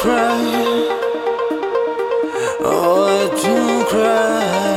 cry. Oh, do cry.